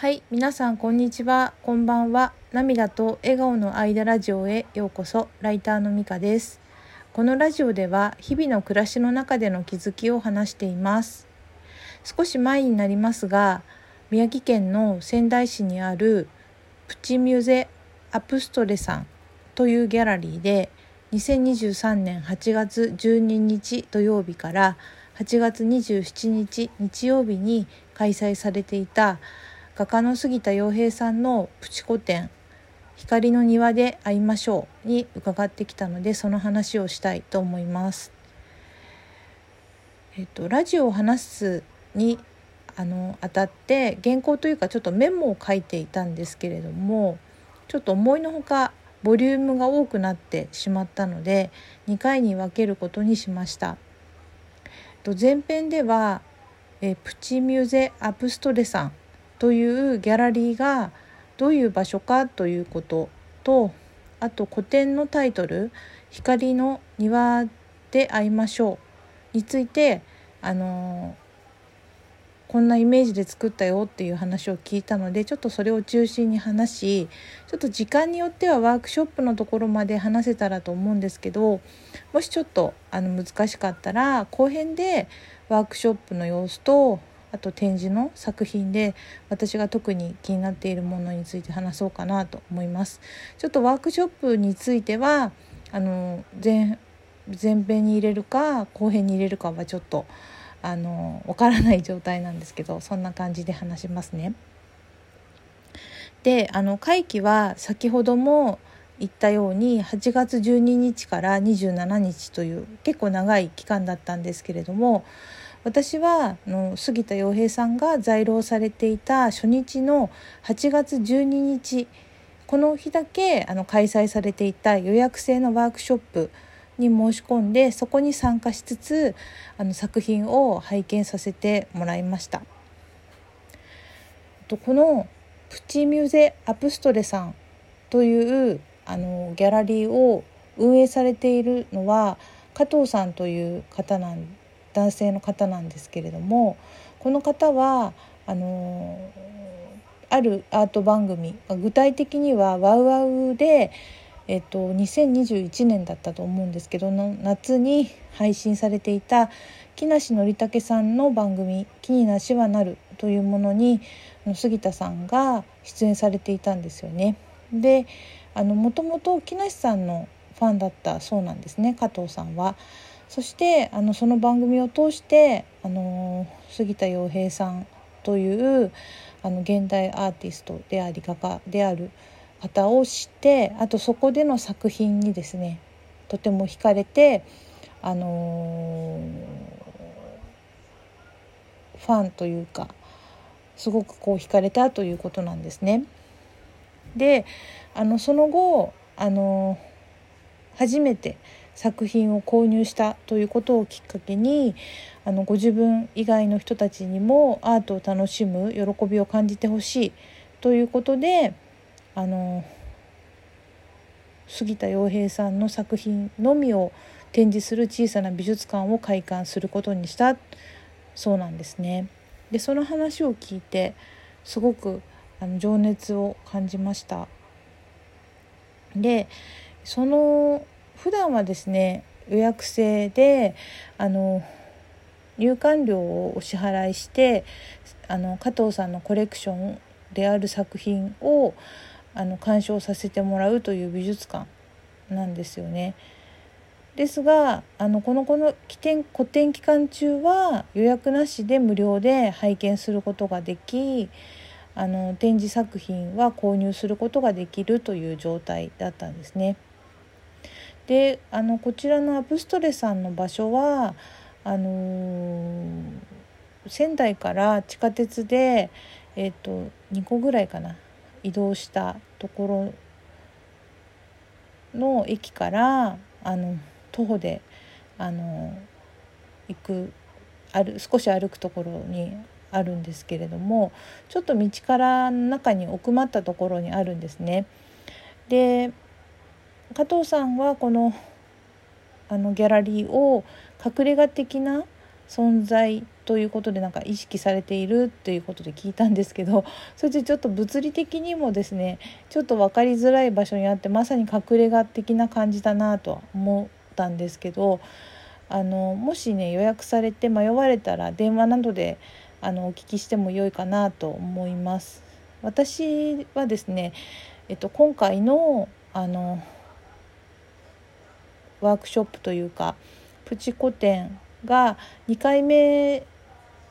はい、皆さんこんにちは、こんばんは。涙と笑顔の間ラジオへようこそ。ライターのみかです。このラジオでは日々の暮らしの中での気づきを話しています。少し前になりますが、宮城県の仙台市にあるプチミュゼ・アプストレさんというギャラリーで2023年8月12日土曜日から8月27日日曜日に開催されていた画家の杉田洋平さんのプチ古典「光の庭で会いましょう」に伺ってきたのでその話をしたいと思います。えっと、ラジオを話すにあの当たって原稿というかちょっとメモを書いていたんですけれどもちょっと思いのほかボリュームが多くなってしまったので2回に分けることにしました。前編ではえプチミュゼ・アプストレさんというギャラリーがどういう場所かということとあと古典のタイトル「光の庭で会いましょう」についてあのこんなイメージで作ったよっていう話を聞いたのでちょっとそれを中心に話しちょっと時間によってはワークショップのところまで話せたらと思うんですけどもしちょっとあの難しかったら後編でワークショップの様子とあと展示の作品で私が特に気になっているものについて話そうかなと思います。ちょっとワークショップについてはあの前前編に入れるか後編に入れるかはちょっとあのわからない状態なんですけどそんな感じで話しますね。であの会期は先ほども言ったように8月12日から27日という結構長い期間だったんですけれども私はあの杉田洋平さんが在廊されていた初日の8月12日この日だけあの開催されていた予約制のワークショップに申し込んでそこに参加しつつあの作品を拝見させてもらいました。とこのプチミュゼ・アプストレさんというあのギャラリーを運営されているのは加藤さんという方なん男性の方なんですけれどもこの方はあのあるアート番組具体的にはワウワウで、えっと、2021年だったと思うんですけど夏に配信されていた木梨憲武さんの番組「木になしはなる」というものに杉田さんが出演されていたんですよね。でもともと木梨さんのファンだったそうなんですね加藤さんは。そしてあのその番組を通してあの杉田洋平さんというあの現代アーティストであり画家である方を知ってあとそこでの作品にですねとても惹かれてあのファンというかすごくこう惹かれたということなんですね。であのその後あの初めて作品を購入したということをきっかけにあのご自分以外の人たちにもアートを楽しむ喜びを感じてほしいということであの杉田洋平さんの作品のみを展示する小さな美術館を開館することにしたそうなんですね。でその話を聞いてすごくあの情熱を感じました。でその普段はですね予約制であの入館料をお支払いしてあの加藤さんのコレクションである作品をあの鑑賞させてもらうという美術館なんですよね。ですがあのこのこの起点古典期間中は予約なしで無料で拝見することができあの展示作品は購入することができるという状態だったんですね。であのこちらのアプストレさんの場所はあのー、仙台から地下鉄で、えーと、2個ぐらいかな移動したところの駅からあの徒歩であの行く歩少し歩くところにあるんですけれどもちょっと道から中に奥まったところにあるんですね。で加藤さんはこのあのギャラリーを隠れ家的な存在ということでなんか意識されているっていうことで聞いたんですけどそれでちょっと物理的にもですねちょっと分かりづらい場所にあってまさに隠れ家的な感じだなとは思ったんですけどあのもしね予約されて迷われたら電話などであのお聞きしても良いかなと思います。私はですね、えっと、今回のあのワークショップというかプチ個展が2回目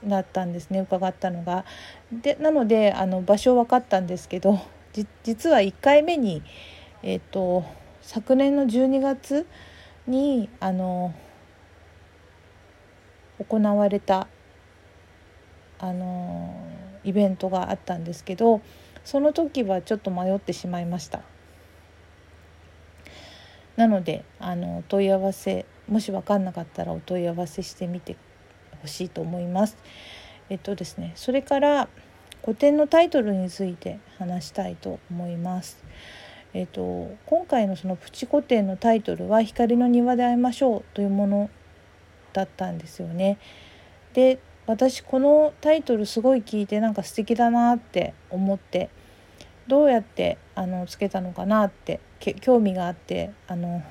だったんですね伺ったのが。でなのであの場所分かったんですけど 実は1回目に、えーと、昨年の12月にあの行われたあのイベントがあったんですけどその時はちょっと迷ってしまいました。なのであの問い合わせもし分かんなかったらお問い合わせしてみてほしいと思います。えっとですねそれから古典のタイトルについて話したいと思います。えっと、今回のそのプチ古典のタイトルは「光の庭で会いましょう」というものだったんですよね。で私このタイトルすごい聞いてなんか素敵だなって思ってどうやってあのつけたのかなって興味があってあの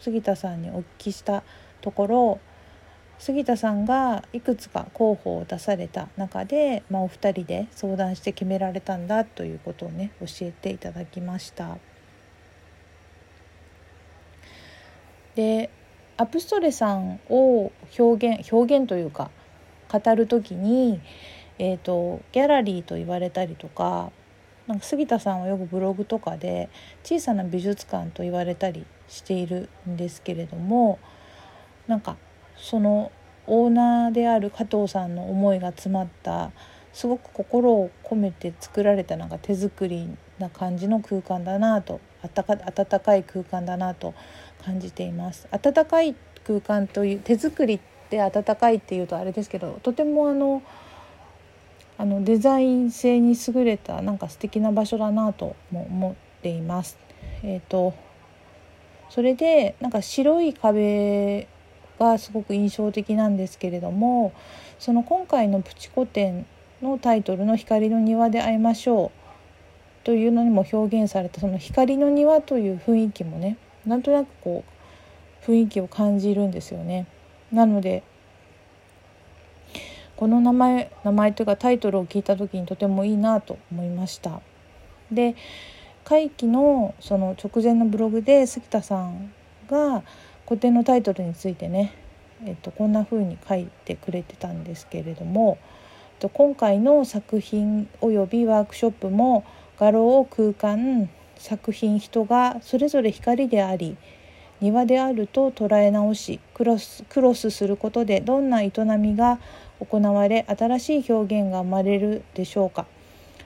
杉田さんにお聞きしたところ杉田さんがいくつか候補を出された中で、まあ、お二人で相談して決められたんだということをね教えていただきました。でアプストレさんを表現表現というか語る時に、えーとギャラリーと言われたりとかなんか杉田さんはよくブログとかで小さな美術館と言われたりしているんですけれどもなんかそのオーナーである加藤さんの思いが詰まったすごく心を込めて作られたなんか手作りな感じの空間だなと温かい空間だなと感じています。温かい空間という手作りって温かいっていうとあれですけどとてもあのあのデザイン性に優れたなんか素敵な場所だなとも思っています。えーと、それでなんか白い壁がすごく印象的なんですけれどもその今回のプチ古典のタイトルの「光の庭で会いましょう」というのにも表現されたその光の庭という雰囲気もねなんとなくこう雰囲気を感じるんですよね。なのでこの名前名前というかタイトルを聞いた時にとてもいいなと思いました。で会期のその直前のブログで杉田さんが古典のタイトルについてね、えっと、こんな風に書いてくれてたんですけれども、えっと、今回の作品およびワークショップも画廊空間作品人がそれぞれ光であり庭であると捉え直しクロスクロスすることでどんな営みが行われ新しい表現が生まれるでしょうか。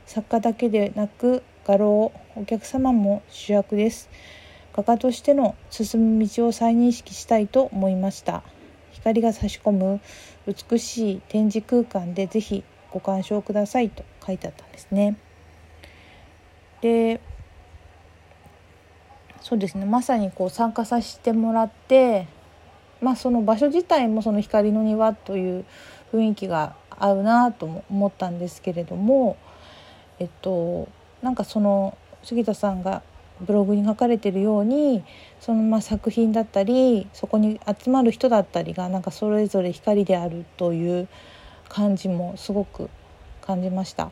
作家だけでなく画廊お客様も主役です。画家としての進む道を再認識したいと思いました。光が差し込む美しい展示空間でぜひご鑑賞くださいと書いてあったんですね。でそうですね。まさにこう参加させてもらってまあその場所自体もその光の庭という雰囲気が合うなとも思ったんですけれどもえっとなんかその杉田さんがブログに書かれてるようにそのまあ作品だったりそこに集まる人だったりがなんかそれぞれ光であるという感じもすごく感じました。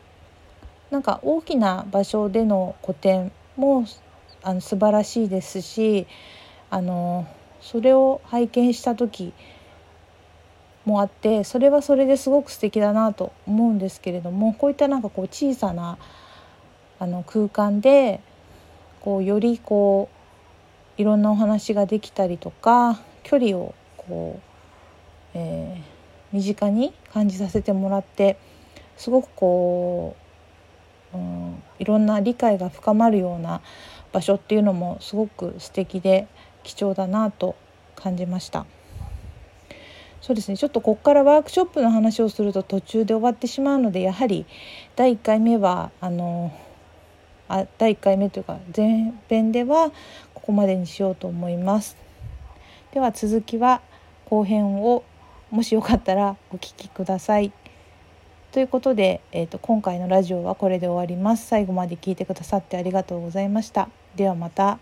なんか大きな場所での個展もあの素晴らしいですしあのそれを拝見した時もあってそれはそれですごく素敵だなと思うんですけれどもこういったなんかこう小さなあの空間でこうよりこういろんなお話ができたりとか距離をこう、えー、身近に感じさせてもらってすごくこう、うん、いろんな理解が深まるような場所っていうのもすごく素敵で貴重だなと感じました。そうですねちょっとここからワークショップの話をすると途中で終わってしまうのでやはり第1回目はあのあ第1回目というか前編ではここまでにしようと思います。では続きは後編をもしよかったらお聞きください。ということで、えーと、今回のラジオはこれで終わります。最後まで聞いてくださってありがとうございました。ではまた。